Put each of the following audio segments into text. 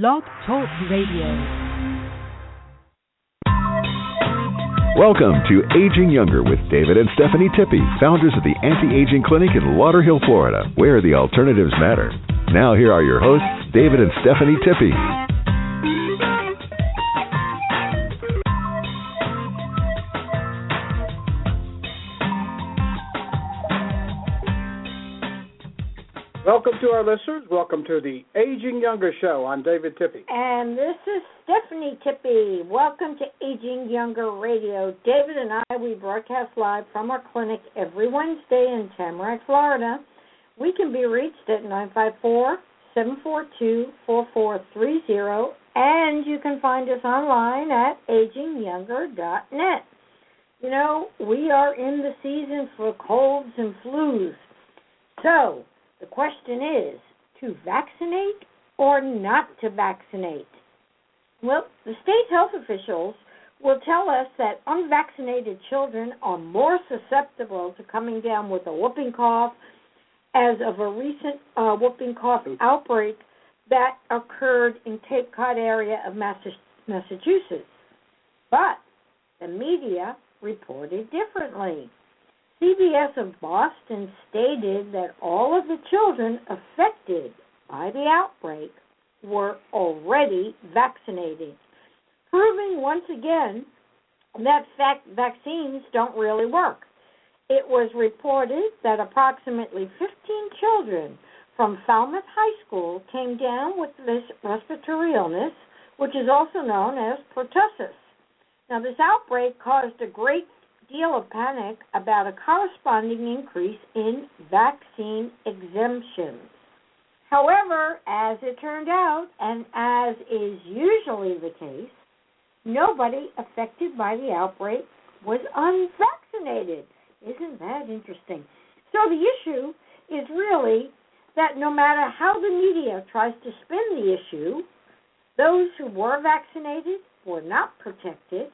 Blog Talk Radio. Welcome to Aging Younger with David and Stephanie Tippy, founders of the Anti Aging Clinic in Lauderhill, Florida, where the alternatives matter. Now, here are your hosts, David and Stephanie Tippy. Welcome to our listeners. Welcome to the Aging Younger Show. I'm David Tippy. And this is Stephanie Tippy. Welcome to Aging Younger Radio. David and I, we broadcast live from our clinic every Wednesday in Tamarac, Florida. We can be reached at 954 742 4430, and you can find us online at agingyounger.net. You know, we are in the season for colds and flus. So, the question is to vaccinate or not to vaccinate? Well, the state health officials will tell us that unvaccinated children are more susceptible to coming down with a whooping cough as of a recent uh, whooping cough outbreak that occurred in Cape Cod area of Massachusetts. But the media reported differently. CBS of Boston stated that all of the children affected by the outbreak were already vaccinated, proving once again that vaccines don't really work. It was reported that approximately 15 children from Falmouth High School came down with this respiratory illness, which is also known as pertussis. Now, this outbreak caused a great deal of panic about a corresponding increase in vaccine exemptions. However, as it turned out, and as is usually the case, nobody affected by the outbreak was unvaccinated. Isn't that interesting? So the issue is really that no matter how the media tries to spin the issue, those who were vaccinated were not protected.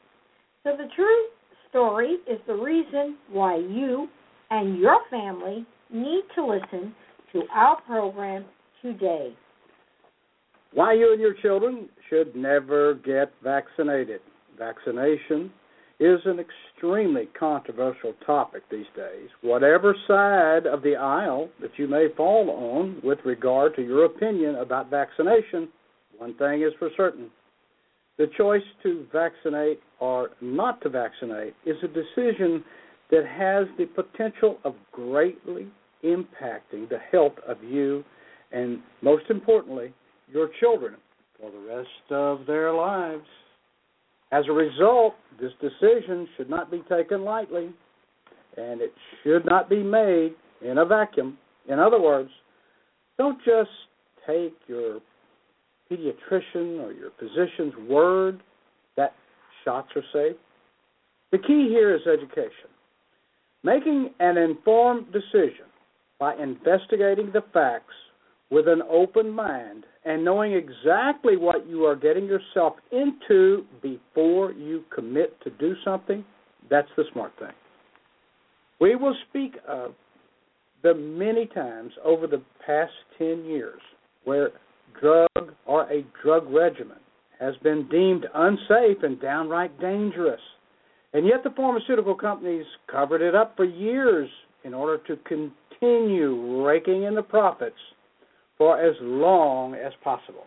So the true story is the reason why you and your family need to listen to our program today. Why you and your children should never get vaccinated. Vaccination is an extremely controversial topic these days. Whatever side of the aisle that you may fall on with regard to your opinion about vaccination, one thing is for certain the choice to vaccinate or not to vaccinate is a decision that has the potential of greatly impacting the health of you and, most importantly, your children for the rest of their lives. As a result, this decision should not be taken lightly and it should not be made in a vacuum. In other words, don't just take your pediatrician or your physician's word that shots are safe. The key here is education. Making an informed decision by investigating the facts with an open mind and knowing exactly what you are getting yourself into before you commit to do something, that's the smart thing. We will speak of the many times over the past 10 years where drug or a drug regimen has been deemed unsafe and downright dangerous. And yet the pharmaceutical companies covered it up for years in order to continue raking in the profits for as long as possible.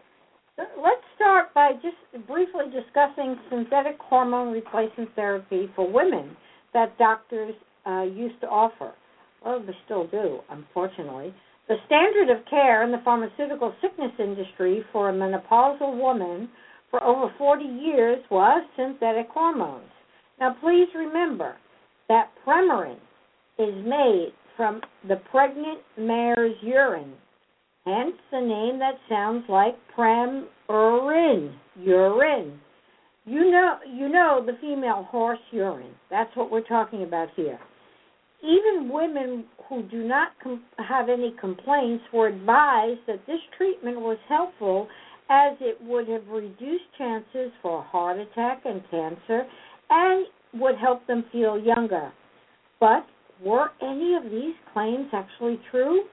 Let's start by just briefly discussing synthetic hormone replacement therapy for women that doctors uh, used to offer. Well, they still do, unfortunately. The standard of care in the pharmaceutical sickness industry for a menopausal woman for over 40 years was synthetic hormones. Now, please remember that Premarin is made from the pregnant mare's urine. hence the name that sounds like Premarin, urine. You know, you know the female horse urine. That's what we're talking about here. Even women who do not com- have any complaints were advised that this treatment was helpful as it would have reduced chances for heart attack and cancer and would help them feel younger. But were any of these claims actually true?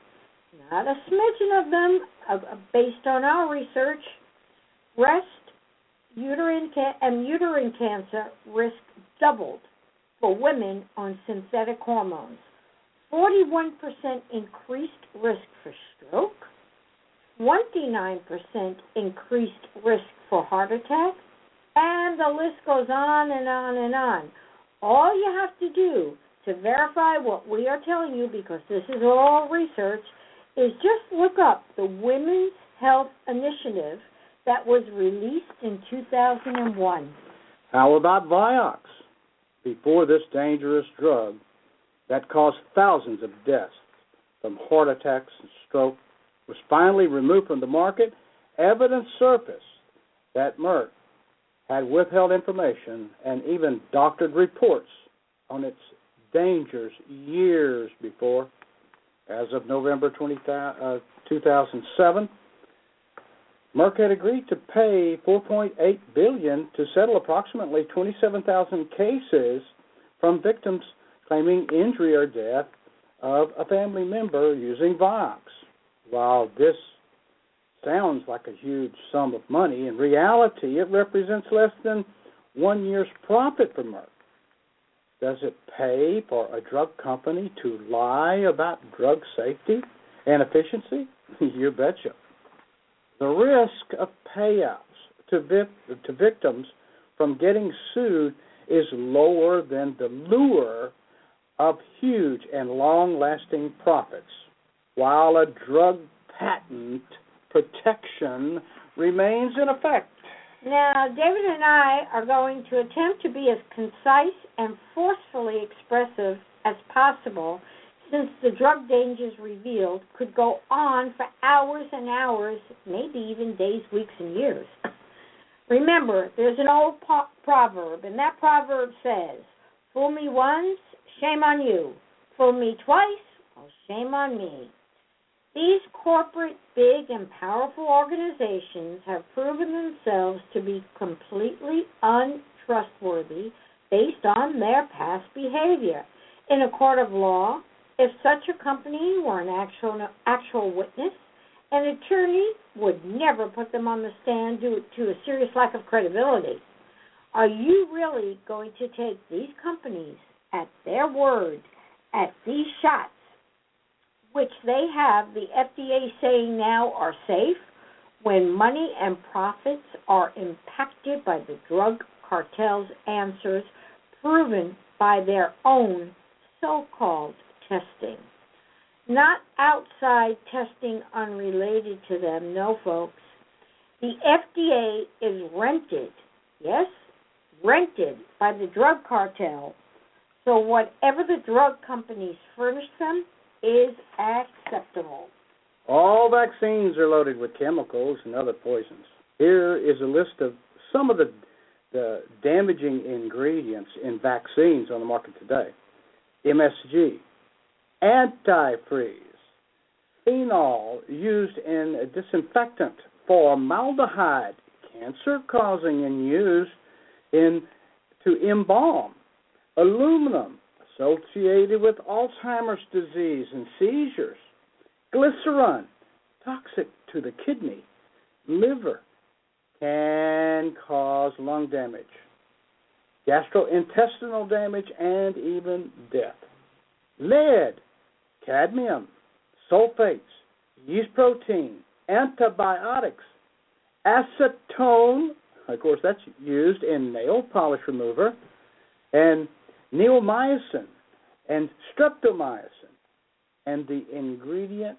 Not a smidgen of them, uh, based on our research. Breast, uterine, ca- and uterine cancer risk doubled for women on synthetic hormones. 41% increased risk for stroke, 29% increased risk for heart attack, and the list goes on and on and on. All you have to do to verify what we are telling you, because this is all research, is just look up the Women's Health Initiative that was released in 2001. How about Vioxx? Before this dangerous drug that caused thousands of deaths from heart attacks and stroke was finally removed from the market, evidence surfaced that Merck had withheld information and even doctored reports on its dangers years before. As of November 20, uh, 2007, Merck had agreed to pay 4.8 billion to settle approximately 27,000 cases from victims claiming injury or death of a family member using Vioxx. While this sounds like a huge sum of money, in reality it represents less than one year's profit for Merck. Does it pay for a drug company to lie about drug safety and efficiency? you betcha. The risk of payouts to, vi- to victims from getting sued is lower than the lure of huge and long lasting profits, while a drug patent protection remains in effect. Now, David and I are going to attempt to be as concise and forcefully expressive as possible since the drug dangers revealed could go on for hours and hours, maybe even days, weeks, and years. Remember, there's an old po- proverb, and that proverb says, Fool me once, shame on you. Fool me twice, well, shame on me. These corporate, big, and powerful organizations have proven themselves to be completely untrustworthy based on their past behavior. In a court of law, if such a company were an actual, actual witness, an attorney would never put them on the stand due to a serious lack of credibility. Are you really going to take these companies at their word, at these shots, which they have the FDA saying now are safe, when money and profits are impacted by the drug cartel's answers proven by their own so called testing. Not outside testing unrelated to them, no, folks. The FDA is rented, yes, rented by the drug cartel. So whatever the drug companies furnish them is acceptable. All vaccines are loaded with chemicals and other poisons. Here is a list of some of the, the damaging ingredients in vaccines on the market today MSG, antifreeze, phenol used in disinfectant, formaldehyde, cancer causing and used in to embalm, aluminum associated with Alzheimer's disease and seizures, glycerin toxic to the kidney, liver, can cause lung damage, gastrointestinal damage, and even death. Lead, cadmium, sulfates, yeast protein, antibiotics, acetone, of course, that's used in nail polish remover, and neomycin and streptomycin. And the ingredient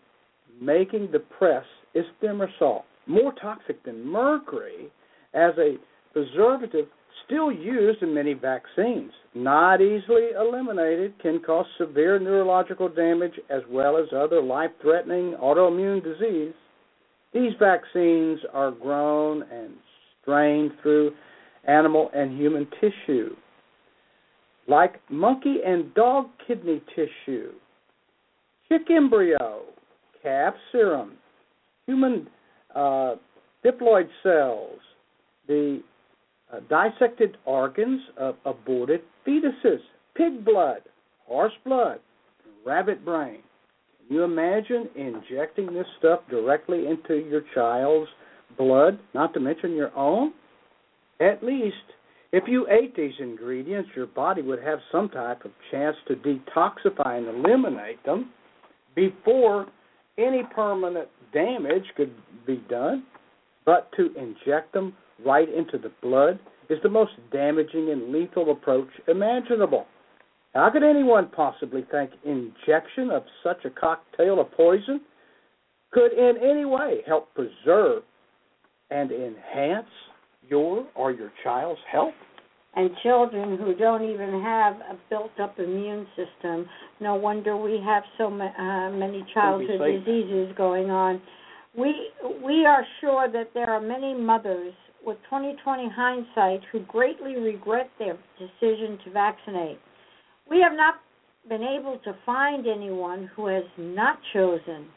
making the press is thimerosal, more toxic than mercury as a preservative still used in many vaccines. Not easily eliminated, can cause severe neurological damage as well as other life threatening autoimmune disease. These vaccines are grown and strained through animal and human tissue, like monkey and dog kidney tissue, chick embryo, calf serum, human uh, diploid cells, the uh, dissected organs of aborted fetuses, pig blood, horse blood, rabbit brain. Can you imagine injecting this stuff directly into your child's blood, not to mention your own? At least, if you ate these ingredients, your body would have some type of chance to detoxify and eliminate them before any permanent damage could be done. But to inject them right into the blood is the most damaging and lethal approach imaginable. How could anyone possibly think injection of such a cocktail of poison could in any way help preserve and enhance your or your child's health? And children who don't even have a built-up immune system, no wonder we have so uh, many childhood diseases going on. We we are sure that there are many mothers with 2020 hindsight who greatly regret their decision to vaccinate. We have not been able to find anyone who has not chosen,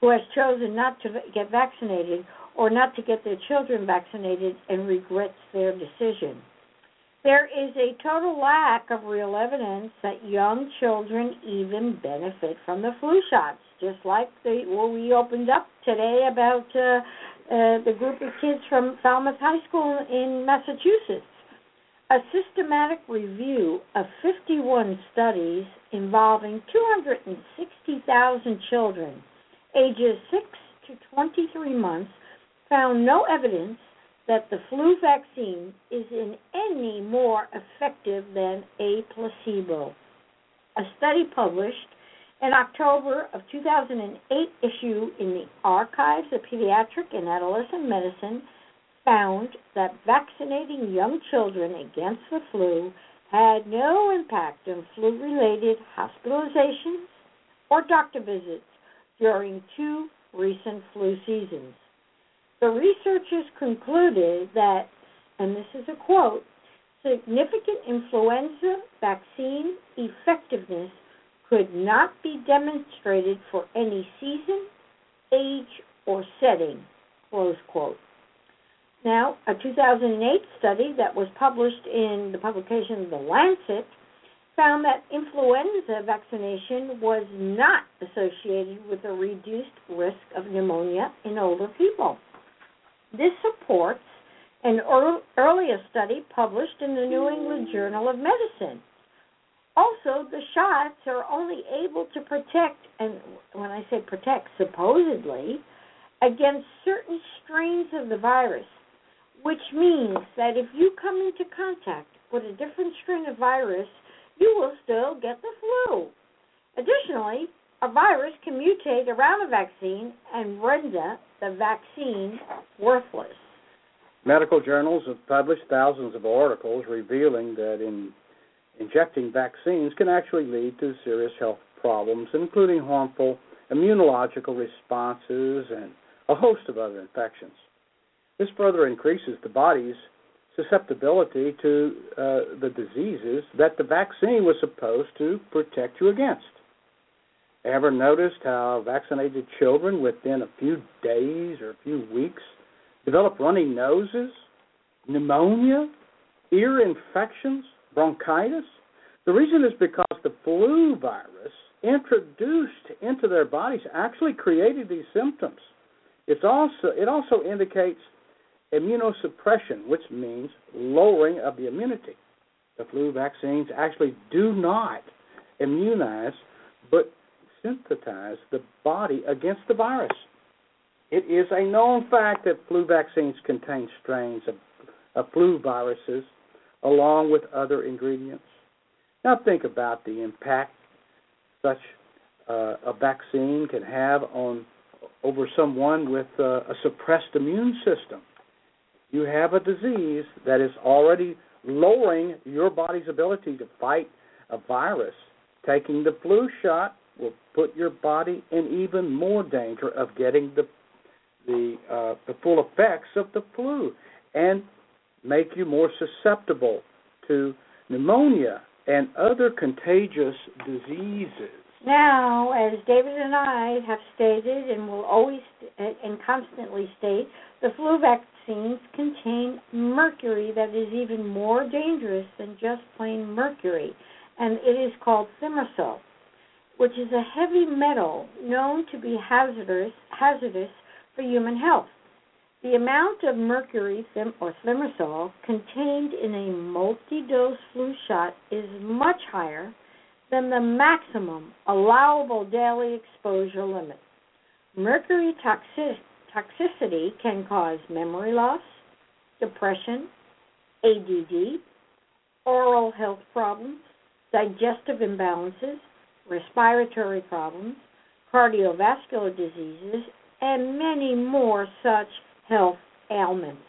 who has chosen not to get vaccinated or not to get their children vaccinated and regrets their decision. There is a total lack of real evidence that young children even benefit from the flu shots, just like the what we opened up today about uh, uh, the group of kids from Falmouth High School in Massachusetts. A systematic review of 51 studies involving 260,000 children ages 6 to 23 months found no evidence that the flu vaccine is in any more effective than a placebo. A study published an October of 2008 issue in the Archives of Pediatric and Adolescent Medicine found that vaccinating young children against the flu had no impact on flu related hospitalizations or doctor visits during two recent flu seasons. The researchers concluded that, and this is a quote, significant influenza vaccine effectiveness could not be demonstrated for any season, age, or setting. Close quote. Now, a 2008 study that was published in the publication The Lancet found that influenza vaccination was not associated with a reduced risk of pneumonia in older people. This supports an earlier study published in the New England Journal of Medicine also, the shots are only able to protect, and when I say protect, supposedly, against certain strains of the virus, which means that if you come into contact with a different strain of virus, you will still get the flu. Additionally, a virus can mutate around a vaccine and render the vaccine worthless. Medical journals have published thousands of articles revealing that in injecting vaccines can actually lead to serious health problems, including harmful immunological responses and a host of other infections. This further increases the body's susceptibility to uh, the diseases that the vaccine was supposed to protect you against. Ever noticed how vaccinated children within a few days or a few weeks develop runny noses, pneumonia, ear infections, bronchitis? The reason is because the flu virus introduced into their bodies actually created these symptoms. It's also it also indicates immunosuppression, which means lowering of the immunity. The flu vaccines actually do not immunize but synthesize the body against the virus. It is a known fact that flu vaccines contain strains of, of flu viruses along with other ingredients. Now think about the impact such uh, a vaccine can have on over someone with uh, a suppressed immune system. You have a disease that is already lowering your body's ability to fight a virus. Taking the flu shot will put your body in even more danger of getting the the uh, the full effects of the flu and make you more susceptible to pneumonia and other contagious diseases. Now, as David and I have stated and will always and constantly state, the flu vaccines contain mercury that is even more dangerous than just plain mercury, and it is called thimerosal, which is a heavy metal known to be hazardous hazardous for human health. The amount of mercury or thimerosal contained in a multi-dose flu shot is much higher than the maximum allowable daily exposure limit. Mercury toxic- toxicity can cause memory loss, depression, ADD, oral health problems, digestive imbalances, respiratory problems, cardiovascular diseases, and many more such health ailments.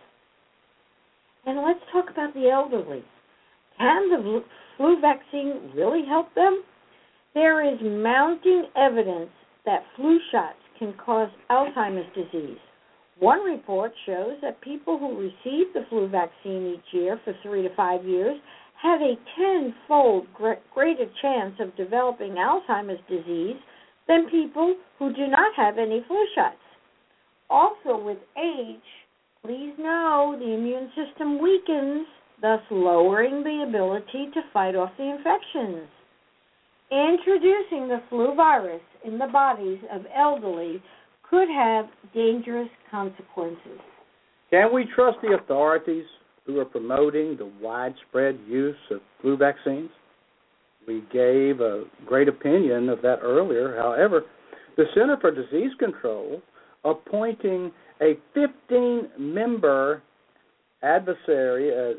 And let's talk about the elderly. Can the flu vaccine really help them? There is mounting evidence that flu shots can cause Alzheimer's disease. One report shows that people who receive the flu vaccine each year for three to five years have a tenfold greater chance of developing Alzheimer's disease than people who do not have any flu shots. Also, with age, please know the immune system weakens thus lowering the ability to fight off the infections. Introducing the flu virus in the bodies of elderly could have dangerous consequences. Can we trust the authorities who are promoting the widespread use of flu vaccines? We gave a great opinion of that earlier. However, the Center for Disease Control appointing a 15 member adversary, uh,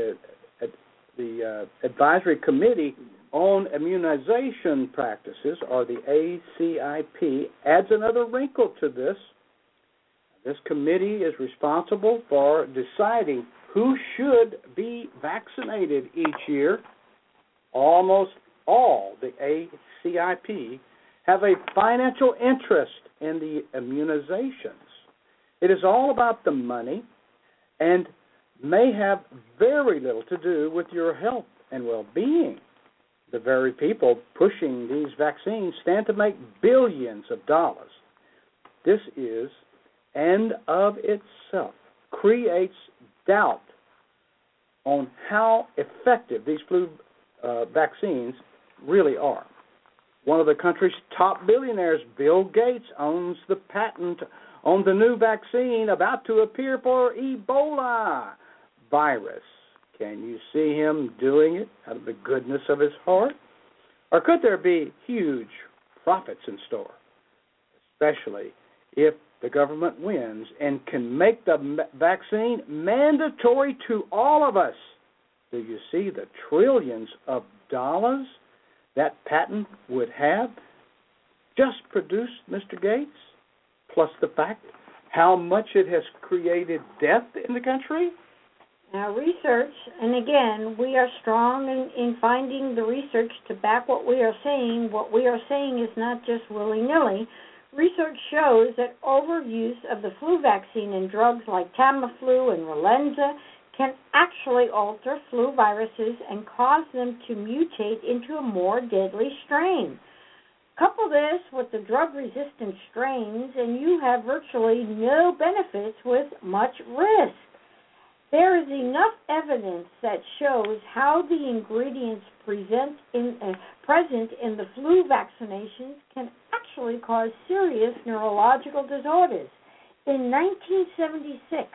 uh, the uh, advisory committee on immunization practices, or the ACIP, adds another wrinkle to this. This committee is responsible for deciding who should be vaccinated each year. Almost all the ACIP have a financial interest in the immunizations. It is all about the money and may have very little to do with your health and well being. The very people pushing these vaccines stand to make billions of dollars. This is, and of itself, creates doubt on how effective these flu uh, vaccines really are. One of the country's top billionaires, Bill Gates, owns the patent on the new vaccine about to appear for Ebola virus. Can you see him doing it out of the goodness of his heart? Or could there be huge profits in store, especially if the government wins and can make the vaccine mandatory to all of us? Do you see the trillions of dollars that patent would have just produced, Mr. Gates? Plus the fact how much it has created death in the country? Now, research, and again, we are strong in, in finding the research to back what we are saying. What we are saying is not just willy nilly. Research shows that overuse of the flu vaccine and drugs like Tamiflu and Relenza can actually alter flu viruses and cause them to mutate into a more deadly strain. Couple this with the drug resistant strains, and you have virtually no benefits with much risk. There is enough evidence that shows how the ingredients present in, uh, present in the flu vaccinations can actually cause serious neurological disorders. In 1976,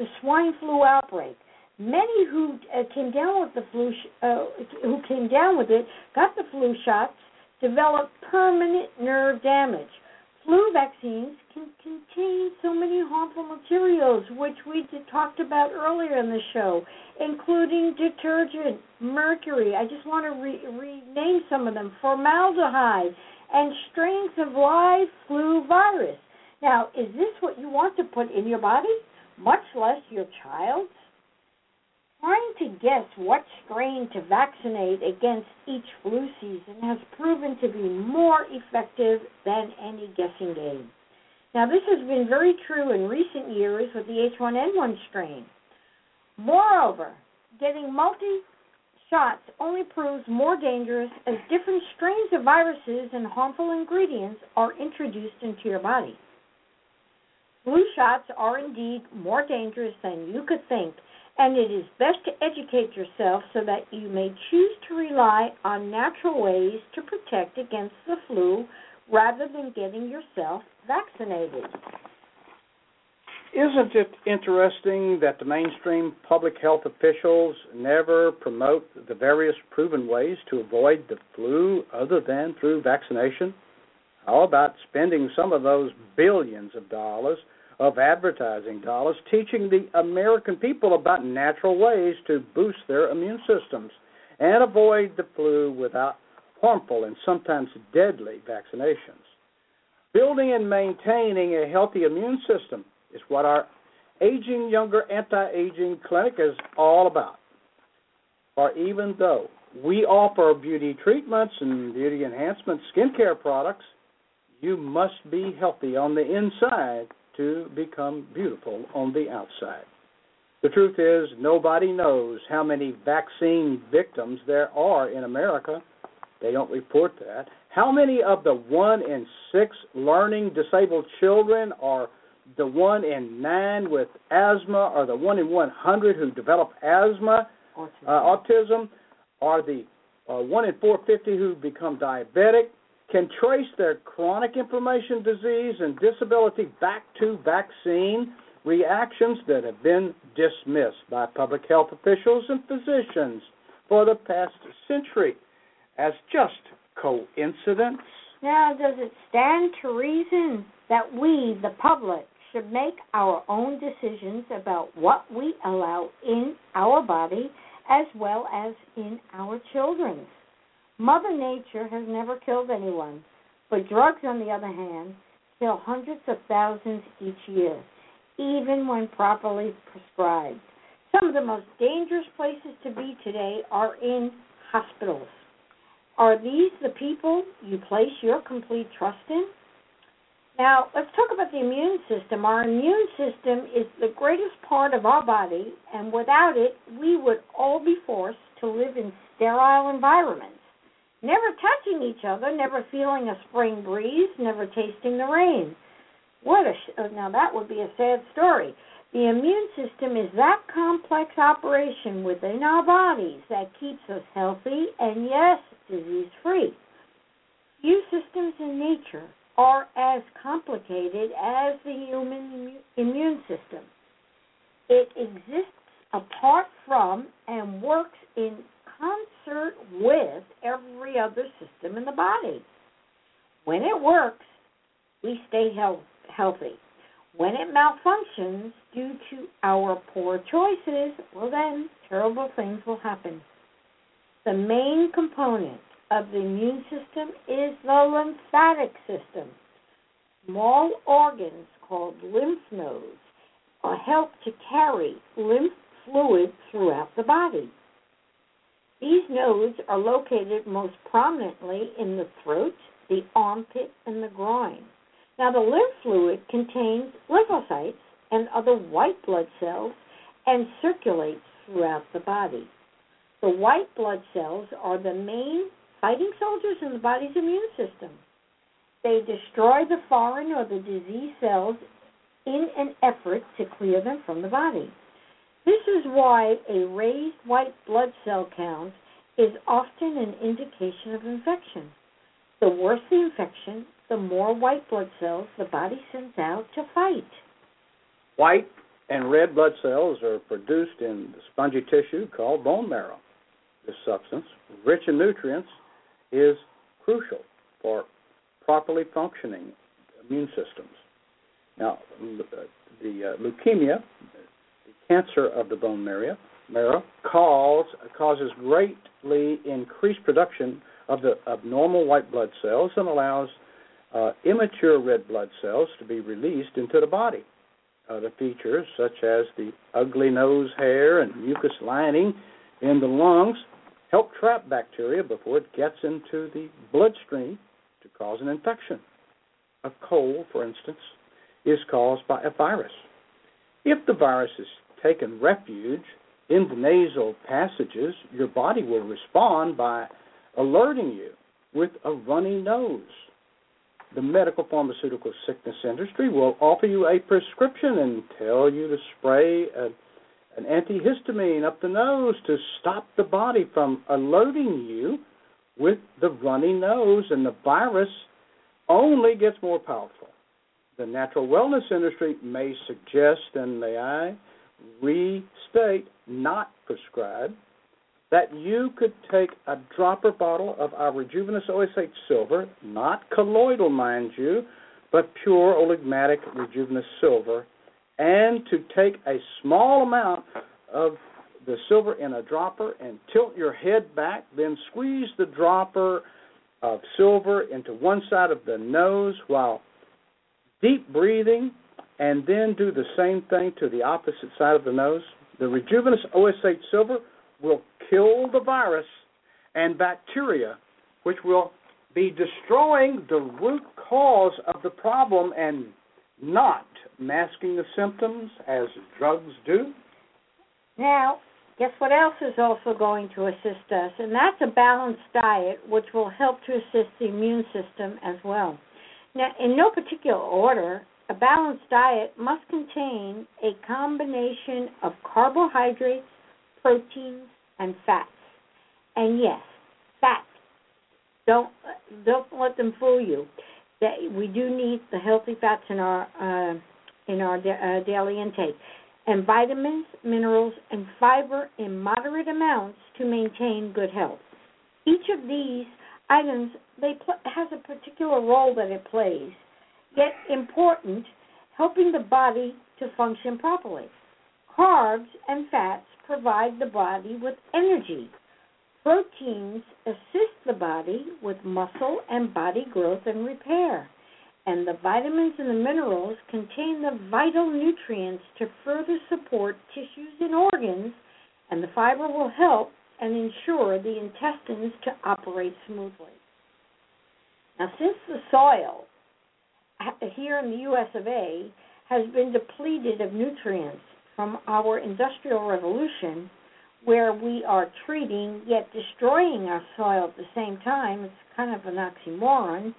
the swine flu outbreak, many who uh, came down with the flu, sh- uh, who came down with it, got the flu shots, developed permanent nerve damage. Flu vaccines can contain so many harmful materials, which we talked about earlier in the show, including detergent, mercury. I just want to re- rename some of them formaldehyde, and strains of live flu virus. Now, is this what you want to put in your body, much less your child's? Trying to guess what strain to vaccinate against each flu season has proven to be more effective than any guessing game. Now, this has been very true in recent years with the H1N1 strain. Moreover, getting multi shots only proves more dangerous as different strains of viruses and harmful ingredients are introduced into your body. Flu shots are indeed more dangerous than you could think, and it is best to educate yourself so that you may choose to rely on natural ways to protect against the flu rather than getting yourself vaccinated. Isn't it interesting that the mainstream public health officials never promote the various proven ways to avoid the flu other than through vaccination? How about spending some of those billions of dollars of advertising dollars teaching the American people about natural ways to boost their immune systems and avoid the flu without harmful and sometimes deadly vaccinations? Building and maintaining a healthy immune system is what our Aging Younger Anti Aging Clinic is all about. For even though we offer beauty treatments and beauty enhancement skincare products, you must be healthy on the inside to become beautiful on the outside. The truth is, nobody knows how many vaccine victims there are in America. They don't report that. How many of the one in six learning disabled children are the one in nine with asthma or the one in 100 who develop asthma, autism, uh, autism or the uh, one in 450 who become diabetic can trace their chronic inflammation disease and disability back to vaccine reactions that have been dismissed by public health officials and physicians for the past century as just coincidence. Now, does it stand to reason that we, the public, should make our own decisions about what we allow in our body as well as in our children's. Mother Nature has never killed anyone, but drugs, on the other hand, kill hundreds of thousands each year, even when properly prescribed. Some of the most dangerous places to be today are in hospitals. Are these the people you place your complete trust in? Now, let's talk about the immune system. Our immune system is the greatest part of our body, and without it, we would all be forced to live in sterile environments, never touching each other, never feeling a spring breeze, never tasting the rain. What a sh- oh, now that would be a sad story. The immune system is that complex operation within our bodies that keeps us healthy and yes, disease free. Few systems in nature are as complicated as the human immune system. It exists apart from and works in concert with every other system in the body. When it works, we stay health, healthy. When it malfunctions due to our poor choices, well, then terrible things will happen. The main component of the immune system is the lymphatic system. Small organs called lymph nodes uh, help to carry lymph fluid throughout the body. These nodes are located most prominently in the throat, the armpit, and the groin. Now, the lymph fluid contains lymphocytes and other white blood cells and circulates throughout the body. The white blood cells are the main fighting soldiers in the body's immune system. They destroy the foreign or the disease cells in an effort to clear them from the body. This is why a raised white blood cell count is often an indication of infection. The worse the infection, the more white blood cells the body sends out to fight. White and red blood cells are produced in the spongy tissue called bone marrow. This substance, rich in nutrients, is crucial for properly functioning immune systems. Now, the uh, leukemia, the cancer of the bone marrow, marrow cause, causes greatly increased production of the abnormal white blood cells and allows uh, immature red blood cells to be released into the body. other features such as the ugly nose hair and mucus lining in the lungs help trap bacteria before it gets into the bloodstream to cause an infection. A cold, for instance, is caused by a virus. If the virus has taken refuge in the nasal passages, your body will respond by alerting you with a runny nose. The medical pharmaceutical sickness industry will offer you a prescription and tell you to spray a, an antihistamine up the nose to stop the body from alerting you with the runny nose, and the virus only gets more powerful. The natural wellness industry may suggest, and may I restate, not prescribe, that you could take a dropper bottle of our Rejuvenous OSH Silver, not colloidal, mind you, but pure oligmatic Rejuvenous Silver, and to take a small amount of the silver in a dropper and tilt your head back, then squeeze the dropper of silver into one side of the nose while deep breathing, and then do the same thing to the opposite side of the nose. The Rejuvenous OSH Silver will kill the virus and bacteria, which will be destroying the root cause of the problem and not masking the symptoms as drugs do. Now, guess what else is also going to assist us? And that's a balanced diet, which will help to assist the immune system as well. Now, in no particular order, a balanced diet must contain a combination of carbohydrates, proteins, and fats. And yes, fats. Don't don't let them fool you. That we do need the healthy fats in our uh, in our uh, daily intake, and vitamins, minerals, and fiber in moderate amounts to maintain good health. Each of these items they pl- has a particular role that it plays, yet important, helping the body to function properly. Carbs and fats provide the body with energy. Proteins assist the body with muscle and body growth and repair. And the vitamins and the minerals contain the vital nutrients to further support tissues and organs, and the fiber will help and ensure the intestines to operate smoothly. Now, since the soil here in the US of A has been depleted of nutrients from our industrial revolution, where we are treating yet destroying our soil at the same time, it's kind of an oxymoron.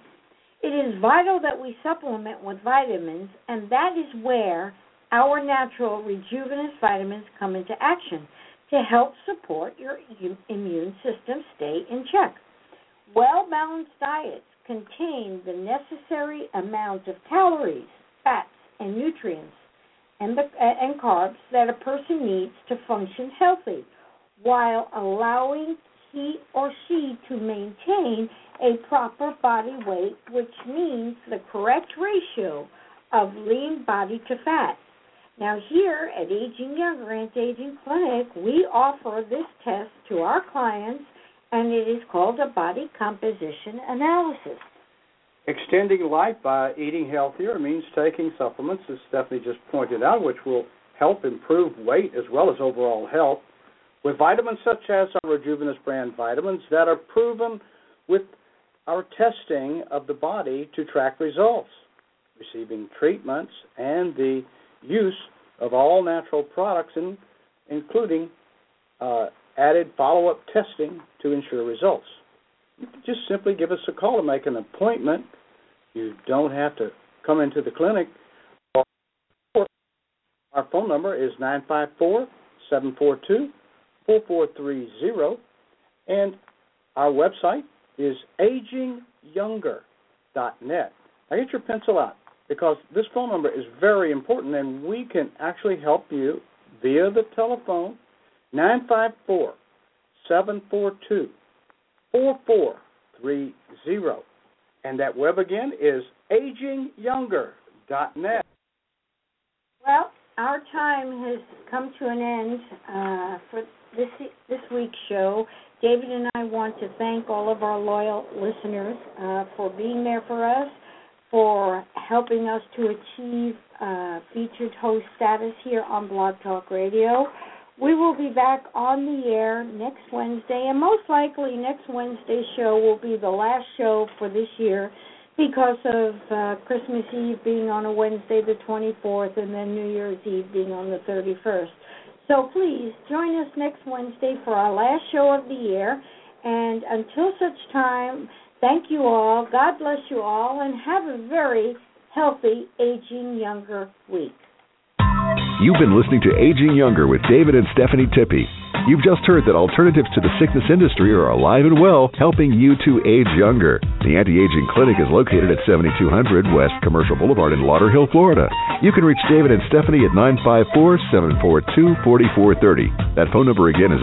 It is vital that we supplement with vitamins, and that is where our natural rejuvenous vitamins come into action to help support your immune system stay in check. Well balanced diets contain the necessary amount of calories, fats, and nutrients and, the, and carbs that a person needs to function healthy while allowing he or she to maintain a proper body weight, which means the correct ratio of lean body to fat. Now, here at Aging Younger Anti Aging Clinic, we offer this test to our clients, and it is called a body composition analysis. Extending life by eating healthier means taking supplements, as Stephanie just pointed out, which will help improve weight as well as overall health, with vitamins such as our Rejuvenous brand vitamins that are proven with our testing of the body to track results, receiving treatments, and the use of all natural products, in, including uh, added follow up testing to ensure results You can just simply give us a call to make an appointment. You don't have to come into the clinic. Our phone number is 954 742 4430, and our website is agingyounger.net. Now get your pencil out because this phone number is very important and we can actually help you via the telephone 954 742 4430. And that web again is agingyounger.net. Well, our time has come to an end uh, for this this week's show. David and I want to thank all of our loyal listeners uh, for being there for us, for helping us to achieve uh, featured host status here on Blog Talk Radio. We will be back on the air next Wednesday, and most likely next Wednesday's show will be the last show for this year because of uh, Christmas Eve being on a Wednesday, the 24th, and then New Year's Eve being on the 31st. So please join us next Wednesday for our last show of the year. And until such time, thank you all. God bless you all, and have a very healthy Aging Younger week. You've been listening to Aging Younger with David and Stephanie Tippy. You've just heard that alternatives to the sickness industry are alive and well, helping you to age younger. The Anti-Aging Clinic is located at 7200 West Commercial Boulevard in Lauderhill, Florida. You can reach David and Stephanie at 954-742-4430. That phone number again is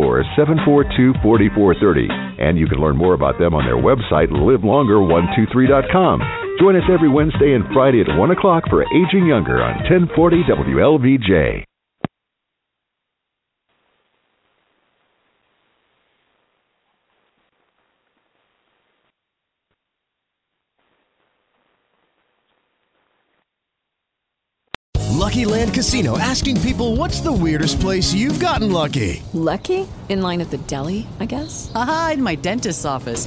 954-742-4430. And you can learn more about them on their website, livelonger123.com. Join us every Wednesday and Friday at 1 o'clock for Aging Younger on 1040 WLVJ. Lucky Land Casino asking people what's the weirdest place you've gotten lucky? Lucky? In line at the deli, I guess? Aha, in my dentist's office.